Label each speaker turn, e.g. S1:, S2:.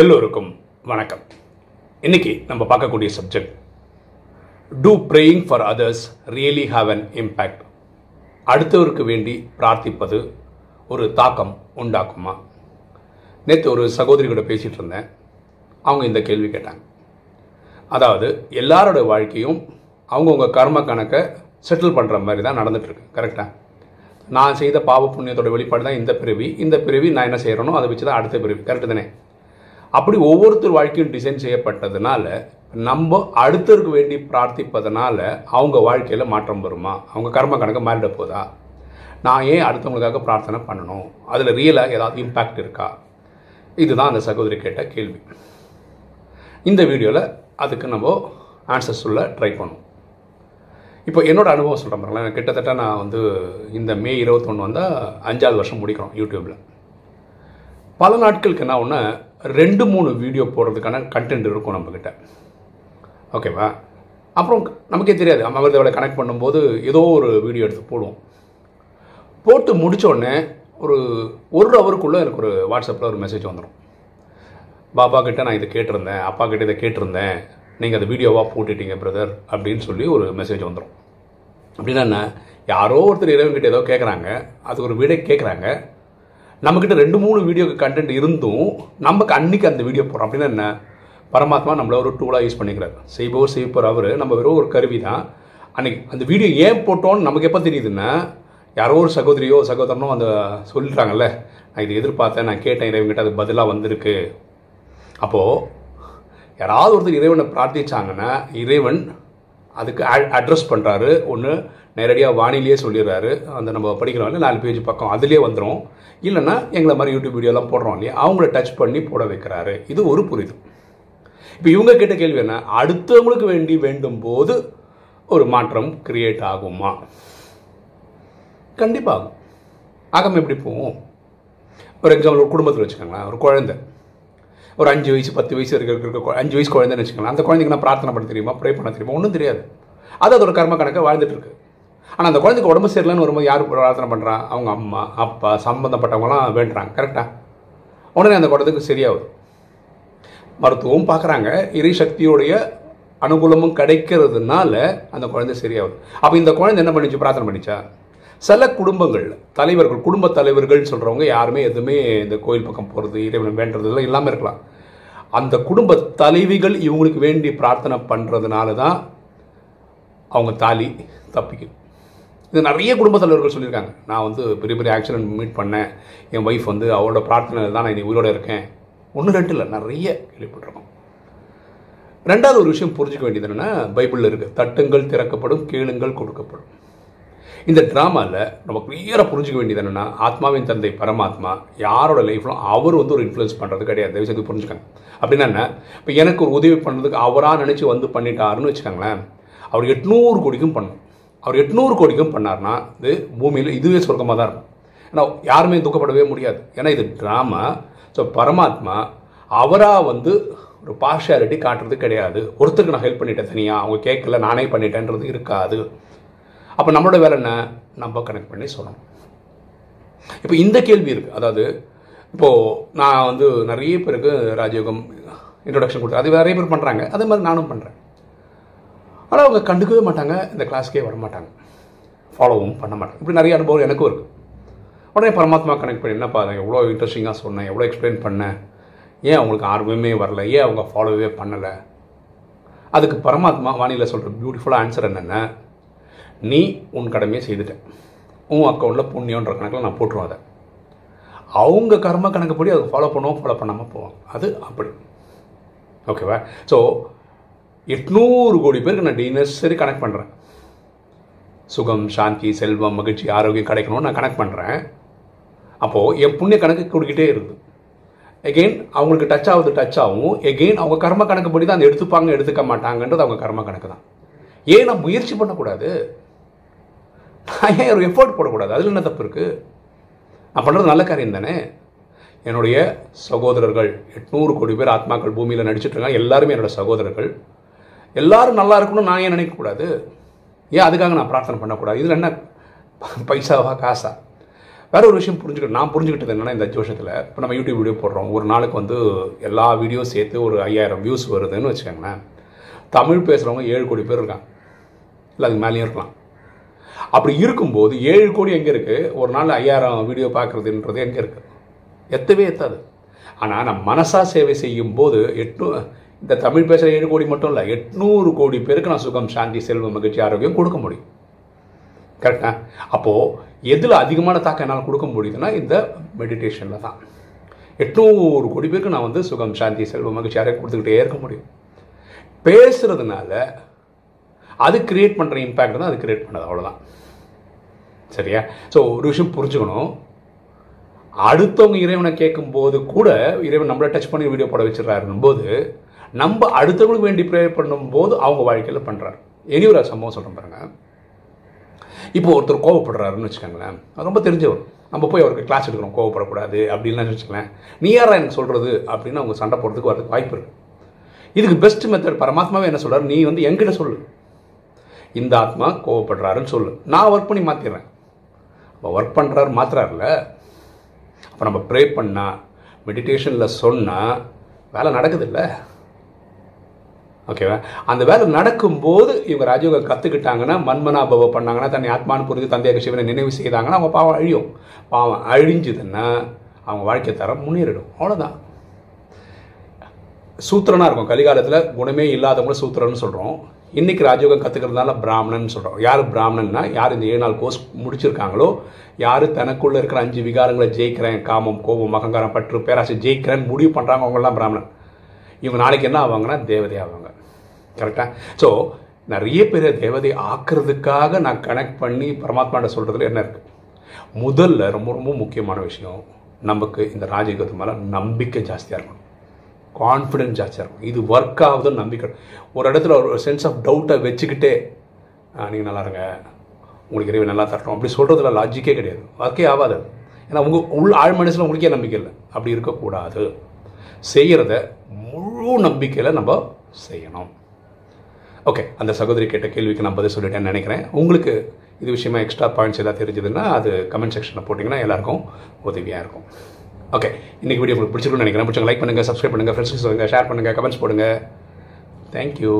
S1: எல்லோருக்கும் வணக்கம். இன்னைக்கு நம்ம பார்க்கக்கூடிய subject do praying for others really have an impact அடுத்தவருக்கு வேண்டி பிரார்த்திப்பது ஒரு தாக்கம் உண்டாக்குமா? நேற்று ஒரு சகோதரி கூட பேசிகிட்டு இருந்தேன். அவங்க இந்த கேள்வி கேட்டாங்க. அதாவது எல்லாரோட வாழ்க்கையும் அவங்கவுங்க கர்ம கணக்கை செட்டில் பண்ணுற மாதிரி தான் நடந்துகிட்ருக்கு கரெக்டாக நான் செய்த பாவ புண்ணியத்தோட வெளிப்பாடு தான் இந்த பிறவி. இந்த பிறவி நான் என்ன செய்கிறேனோ அதை வச்சு தான் அடுத்த பிறவி. கரெக்டு தானே? அப்படி ஒவ்வொருத்தர் வாழ்க்கையும் டிசைன் செய்யப்பட்டதுனால நம்ம அடுத்தருக்கு வேண்டி பிரார்த்திப்பதனால அவங்க வாழ்க்கையில் மாற்றம் வருமா? அவங்க கர்ம கணக்கு மாறிட போதா? நான் ஏன் அடுத்தவங்களுக்காக பிரார்த்தனை பண்ணணும்? அதில் ரியலாக ஏதாவது இம்பேக்ட் இருக்கா? இதுதான் அந்த சகோதரி கேட்ட கேள்வி. இந்த வீடியோவில் அதுக்கு நம்ம ஆன்சர் சொல்ல ட்ரை பண்ணுவோம். இப்போ என்னோடய அனுபவம் சொல்கிறேன் பாருங்களேன். கிட்டத்தட்ட நான் வந்து இந்த மே இருபத்தொன்று வந்தால் அஞ்சாவது வருஷம் முடிக்கிறோம் யூடியூப்பில் பல நாட்களுக்கு என்ன ஒன்று ரெண்டு மூணு வீடியோ போடுறதுக்கான கண்டென்ட் இருக்கும் நம்மக்கிட்ட ஓகேவா அப்புறம் நமக்கே தெரியாது. அமிர்தவளை கனெக்ட் பண்ணும்போது ஏதோ ஒரு வீடியோ எடுத்து போடுவோம். போட்டு முடிச்ச உடனே ஒரு ஒரு ஹவருக்குள்ளே எனக்கு ஒரு வாட்ஸ்அப்பில் ஒரு மெசேஜ் வந்துடும் பாபா கிட்ட நான் இதை கேட்டிருந்தேன் அப்பா கிட்ட இதை கேட்டிருந்தேன் நீங்கள் அதை வீடியோவாக போட்டுட்டீங்க பிரதர் அப்படின்னு சொல்லி ஒரு மெசேஜ் வந்துடும் அப்படின்னா என்ன? யாரோ ஒருத்தர் இறைவன்கிட்ட ஏதோ கேட்குறாங்க அது ஒரு வீடியோ கேட்குறாங்க நம்மக்கிட்ட ரெண்டு மூணு வீடியோக்கு கண்டென்ட் இருந்தும் நமக்கு அன்னைக்கு அந்த வீடியோ போடுறோம். அப்படின்னா என்ன? பரமாத்மா நம்மளை ஒரு டூலாக யூஸ் பண்ணிக்கிறார். செய்பவர் செய்ப்பவர் அவர் நம்ம வெறும் ஒரு கருவி தான் அன்னைக்கு அந்த வீடியோ ஏன் போட்டோன்னு நமக்கு எப்போ தெரியுதுன்னா யாரோ ஒரு சகோதரியோ சகோதரனோ அந்த சொல்லிட்டாங்கல்ல நான் இதை எதிர்பார்த்தேன் நான் கேட்டேன் இறைவன்கிட்ட அது பதிலாக வந்திருக்கு. அப்போது யாராவது ஒருத்தர் இறைவனை பிரார்த்திச்சாங்கன்னா இறைவன் அதுக்கு அட்ரஸ் பண்ணுறாரு ஒன்று நேரடியாக வானிலேயே சொல்லிடுறாரு. அந்த நம்ம படிக்கிறோம் நாலு பேஜ் பக்கம் அதுலேயே வந்துடும் இல்லைன்னா எங்களை மாதிரி யூடியூப் வீடியோலாம் போடுறோம் இல்லையா? அவங்கள டச் பண்ணி போட வைக்கிறாரு. இது ஒரு புரிதல். இப்போ இவங்க கேட்ட கேள்வி என்ன? அடுத்தவங்களுக்கு வேண்டி வேண்டும் போது ஒரு மாற்றம் கிரியேட் ஆகுமா? கண்டிப்பாக ஆகும். ஆகாமல் எப்படி போகும்? ஒரு எக்ஸாம்பிள் ஒரு குடும்பத்தில் வச்சுக்கோங்களேன். ஒரு குழந்தை. ஒரு அஞ்சு வயசு பத்து வயசு இருக்கிற இருக்க அஞ்சு வயசு குழந்தைன்னு வச்சுக்கலாம் அந்த குழந்தைக்கு நான் பிரார்த்தனை பண்ண தெரியுமா? ப்ரே பண்ண தெரியுமா? ஒன்றும் தெரியாது. அது அதோட கர்ம கணக்கை வாழ்ந்துட்டு இருக்கு. ஆனால் அந்த குழந்தைக்கு உடம்பு சரியில்லைன்னு வரும்போது யார் பிரார்த்தனை பண்ணுறான் அவங்க அம்மா அப்பா சம்மந்தப்பட்டவங்களாம் வேண்டுறாங்க. கரெக்டாக உடனே அந்த குழந்தைக்கு சரியாகுது. மருத்துவம் பார்க்குறாங்க இறை சக்தியோடைய அனுகூலமும் கிடைக்கிறதுனால அந்த குழந்தை சரியாகுது. அப்போ இந்த குழந்தை என்ன பண்ணிச்சு? பிரார்த்தனை பண்ணிச்சா? சில குடும்பங்கள் தலைவர்கள் குடும்ப தலைவர்கள் சொல்கிறவங்க யாருமே எதுவுமே இந்த கோயில் பக்கம் போகிறது இறைவனம் வேண்டுறதுலாம் இல்லாமல் இருக்கலாம். அந்த குடும்ப தலைவிகள் இவங்களுக்கு வேண்டி பிரார்த்தனை பண்ணுறதுனால தான் அவங்க தாலி தப்பிக்குது. இது நிறைய குடும்ப தலைவர்கள் சொல்லியிருக்காங்க. நான் வந்து பெரிய பெரிய ஆக்சிடென்ட் மீட் பண்ணேன். என் ஒய்ஃப் வந்து அவரோட பிரார்த்தனை தான் நான் உயிரோட இருக்கேன். ஒன்று ரெண்டு இல்லை நிறைய கேள்விப்பட்டிருக்கோம். ரெண்டாவது ஒரு விஷயம் புரிஞ்சிக்க வேண்டியது என்னென்னா பைபிளில் இருக்குது தட்டுங்கள் திறக்கப்படும் கேளுங்கள் கொடுக்கப்படும். இந்த ட்ராமாவில் நம்ம கிளியராக புரிஞ்சிக்க வேண்டியது என்னென்னா ஆத்மாவின் தந்தை பரமாத்மா யாரோட லைஃப்லும் அவர் வந்து ஒரு இன்ஃப்ளூயன்ஸ் பண்ணுறது கிடையாது. தயவு செய்து புரிஞ்சுக்கங்க. அப்படின்னா என்ன இப்போ எனக்கு ஒரு உதவி பண்ணுறதுக்கு அவராக நினச்சி வந்து பண்ணிட்டாருன்னு வச்சுக்கோங்களேன். அவர் எட்நூறு கோடிக்கும் பண்ணும். அவர் எட்நூறு கோடிக்கும் பண்ணார்னா இது பூமியில் இதுவே சொர்க்கமாக தான் இருக்கும். ஏன்னா யாருமே துக்கப்படவே முடியாது. ஏன்னா இது ட்ராமா ஸோ பரமாத்மா அவராக வந்து ஒரு பார்ஷியாலிட்டி காட்டுறது கிடையாது. ஒருத்தருக்கு நான் ஹெல்ப் பண்ணிட்டேன் தனியாக அவங்க கேட்கல நானே பண்ணிட்டேன்றது இருக்காது. அப்போ நம்மளோட வேலை என்ன? நம்ம கனெக்ட் பண்ணி சொல்லணும். இப்போ இந்த கேள்வி இருக்குது அதாவது இப்போது நான் வந்து நிறைய பேருக்கு ராஜயோகம் இன்ட்ரொடக்ஷன் கொடுத்தேன் அது நிறைய பேர் பண்ணுறாங்க அதே மாதிரி நானும் பண்ணுறேன் ஆனால் அவங்க கண்டுக்கவே மாட்டாங்க. இந்த கிளாஸ்க்கே வர மாட்டாங்க ஃபாலோவும் பண்ண மாட்டாங்க. இப்படி நிறைய அனுபவம் எனக்கும் இருக்குது உடனே பரமாத்மா கனெக்ட் பண்ணி என்னப்பா அதை எவ்வளோ இன்ட்ரெஸ்டிங்காக சொன்னேன். எவ்வளோ எக்ஸ்பிளைன் பண்ணேன். ஏன் அவங்களுக்கு ஆர்வமே வரல? ஏன் அவங்க ஃபாலோவே பண்ணலை? அதுக்கு பரமாத்மா வானிலை சொல்கிற பியூட்டிஃபுல்லாக ஆன்சர் என்னென்ன நீ உன் கடமையை செய்துட்டேன் உன் அக்கௌண்ட்டில் புண்ணியன்ற கணக்கில் நான் போட்டுருவேன் அதை. அவங்க கர்ம கணக்குப்படி அதை ஃபாலோ பண்ணுவோம் ஃபாலோ பண்ணாமல் போவோம் அது அப்படி. ஓகேவா ஸோ எட்நூறு கோடி பேருக்கு நான் தினசரி கனெக்ட் பண்ணுறேன் சுகம் சாந்தி செல்வம் மகிழ்ச்சி ஆரோக்கியம் கிடைக்கணும்னு நான் கனெக்ட் பண்ணுறேன் அப்போது என் புண்ணிய கணக்கு கொடுக்கிட்டே இருக்குது எகெயின் அவங்களுக்கு டச் ஆகுது டச் ஆகும். எகெயின் அவங்க கர்ம கணக்குப்படி தான் அந்த எடுத்துப்பாங்க எடுத்துக்க மாட்டாங்கன்றது அவங்க கர்ம கணக்கு தான். ஏன் நான் முயற்சி பண்ணக்கூடாது? நான் ஏன் ஒரு எஃபோர்ட் போடக்கூடாது? அதில் என்ன தப்பு இருக்குது நான் பண்ணுறது நல்ல காரியம் தானே? என்னுடைய சகோதரர்கள் எட்நூறு கோடி பேர் ஆத்மாக்கள் பூமியில் நடிச்சிட்டு இருக்காங்க. எல்லாருமே என்னோட சகோதரர்கள். எல்லாரும் நல்லா இருக்கணும்னு நான் ஏன் நினைக்கக்கூடாது ஏன் அதுக்காக நான் பிரார்த்தனை பண்ணக்கூடாது? இதில் என்ன பைசாவா காசா? வேற ஒரு விஷயம் புரிஞ்சுக்கிட்டு நான் புரிஞ்சுக்கிட்டது என்னென்னா இந்த ஜோஷத்தில் இப்போ நம்ம யூடியூப் வீடியோ போடுறோம். ஒரு நாளுக்கு வந்து எல்லா வீடியோ சேர்த்து ஒரு ஐயாயிரம் வியூஸ் வருதுன்னு வச்சுக்கோங்களேன். தமிழ் பேசுகிறவங்க ஏழு கோடி பேர் இருக்காங்க. இல்லை அதுக்கு மேலேயும் இருக்கலாம். அப்படி இருக்கும்போது ஏழு கோடி எங்கே இருக்குது ஒரு நாள் ஐயாயிரம் வீடியோ பார்க்குறதுன்றது எங்கே இருக்குது எத்தவே எத்தாது. ஆனால் நான் மனசா சேவை செய்யும் போது எட்டு இந்த தமிழ் பேசுகிற ஏழு கோடி மட்டும் இல்லை எட்நூறு கோடி பேருக்கு நான் சுகம் சாந்தி செல்வம் மகிழ்ச்சி ஆரோக்கியம் கொடுக்க முடியும். கரெக்டா அப்போது எதில் அதிகமான தாக்கம் என்னால் கொடுக்க முடியுதுன்னா இந்த மெடிடேஷனில் தான். எட்நூறு கோடி பேருக்கு நான் வந்து சுகம் சாந்தி செல்வம் மகிழ்ச்சி ஆரோக்கியம் கொடுத்துக்கிட்டே இருக்க முடியும். பேசுகிறதுனால அது கிரியேட் பண்ணுற இம்பேக்ட் தான் அது கிரியேட் பண்ணது அவ்வளோதான் சரியா? ஸோ ஒரு விஷயம் புரிஞ்சுக்கணும். அடுத்தவங்க இறைவனை கேட்கும்போது கூட இறைவன் நம்மளை டச் பண்ணி வீடியோ போட வச்சிடறாருன்னும் போது நம்ம அடுத்தவங்களுக்கு வேண்டி ப்ரேயர் பண்ணும்போது அவங்க வாழ்க்கையில் பண்ணுறாரு இனி ஒரு சம்பவம் சொல்கிறேன் பாருங்க. இப்போ ஒருத்தர் கோவப்படுறாருன்னு வச்சுக்கோங்களேன். அது ரொம்ப தெரிஞ்சவர். நம்ம போய் அவருக்கு கிளாஸ் எடுக்கிறோம் கோவப்படக்கூடாது அப்படின்லாம் வச்சுக்கோங்களேன் நீ யாரா எனக்கு சொல்கிறது அப்படின்னு அவங்க சண்டை போடுறதுக்கு வரதுக்கு வாய்ப்பு இருக்குது இதுக்கு பெஸ்ட் மெத்தட் பரமாத்மாவே என்ன சொல்கிறார் நீ வந்து எங்கிட்ட சொல்லு. இந்த ஆத்மா கோவப்படுறாருன்னு சொல்லு. நான் ஒர்க் பண்ணி மாற்றிடுறேன் அப்போ ஒர்க் பண்ணுறாரு மாத்துறாருல. அப்போ நம்ம ப்ரே பண்ணால் மெடிடேஷனில் சொன்னால் வேலை நடக்குதுல்ல. ஓகேவா அந்த வேலை நடக்கும்போது இவங்க ராஜயோகம் கற்றுக்கிட்டாங்கன்னா மன்மனாபவ பண்ணாங்கன்னா தன்னை ஆத்மானு புரிஞ்சு தந்தையாக சிவனை நினைவு செய்தாங்கன்னா அவங்க பாவம் அழியும். பாவம் அழிஞ்சுதுன்னா அவங்க வாழ்க்கை தரம் முன்னேறிடும். அவ்வளோதான் சூத்திரனாக இருக்கும். கலிகாலத்தில் குணமே இல்லாதவங்கள சூத்திரன்னு சொல்கிறோம் இன்றைக்கி ராஜயோகம் கற்றுக்கிறதுனால பிராமணன் சொல்கிறோம் யார் பிராமணன்னா யார் இந்த ஏழு நாள் கோர்ஸ் முடிச்சிருக்காங்களோ யார் தனக்குள்ளே இருக்கிற அஞ்சு விகாரங்களை ஜெயிக்கிறேன் காமம் கோபம் அகங்காரம் பற்று பேராசை ஜெயிக்கிறேன்னு முடிவு பண்ணுறாங்க அவங்களாம் பிராமணன். இவங்க நாளைக்கு என்ன ஆவாங்கன்னா தேவதை ஆவாங்க. கரெக்டாக ஸோ நிறைய பேர் தேவதை ஆக்குறதுக்காக நான் கனெக்ட் பண்ணி பரமாத்மாட்ட சொல்கிறதுல என்ன இருக்குது முதல்ல ரொம்ப ரொம்ப முக்கியமான விஷயம் நமக்கு இந்த ராஜயோகத்து மேலே நம்பிக்கை ஜாஸ்தியாக இருக்கணும். கான்ஃபிடென்ஸ் ஜாஸ்தியாக இருக்கும் இது ஒர்க் ஆகுதுன்னு நம்பிக்கை. ஒரு இடத்துல ஒரு சென்ஸ் ஆஃப் டவுட்டை வச்சுக்கிட்டே நீங்கள் நல்லா இருங்க. உங்களுக்கு இறைவன் நல்லா தரணும் அப்படி சொல்கிறதுல லாஜிக்கே கிடையாது. ஒர்க்கே ஆகாது. ஏன்னா உங்கள் உள் ஆழ் மனசில் உங்களுக்கே நம்பிக்கை இல்லை. அப்படி இருக்கக்கூடாது. செய்கிறத முழு நம்பிக்கையில் நம்ம செய்யணும். ஓகே அந்த சகோதரி கேட்ட கேள்விக்கு நான் பதில் சொல்லிட்டேன்னு நினைக்கிறேன். உங்களுக்கு இது விஷயமா எக்ஸ்ட்ரா பாயிண்ட்ஸ் ஏதாவது தெரிஞ்சதுன்னா அது கமெண்ட் செக்ஷனில் போட்டிங்கன்னா எல்லாருக்கும் உதவியாக இருக்கும். ஓகே இன்றைக்கி வீடியோ உங்களுக்கு பிடிச்சிருக்கும்னு நினைக்கிறேன். பிடிச்சவங்க லைக் பண்ணுங்கள் சப்ஸ்கிரைப் பண்ணுங்கள் ஃப்ரெண்ட்ஸ் சொல்லுங்கள் ஷேர் பண்ணுங்கள் கமெண்ட்ஸ் போடுங்க. தேங்க்யூ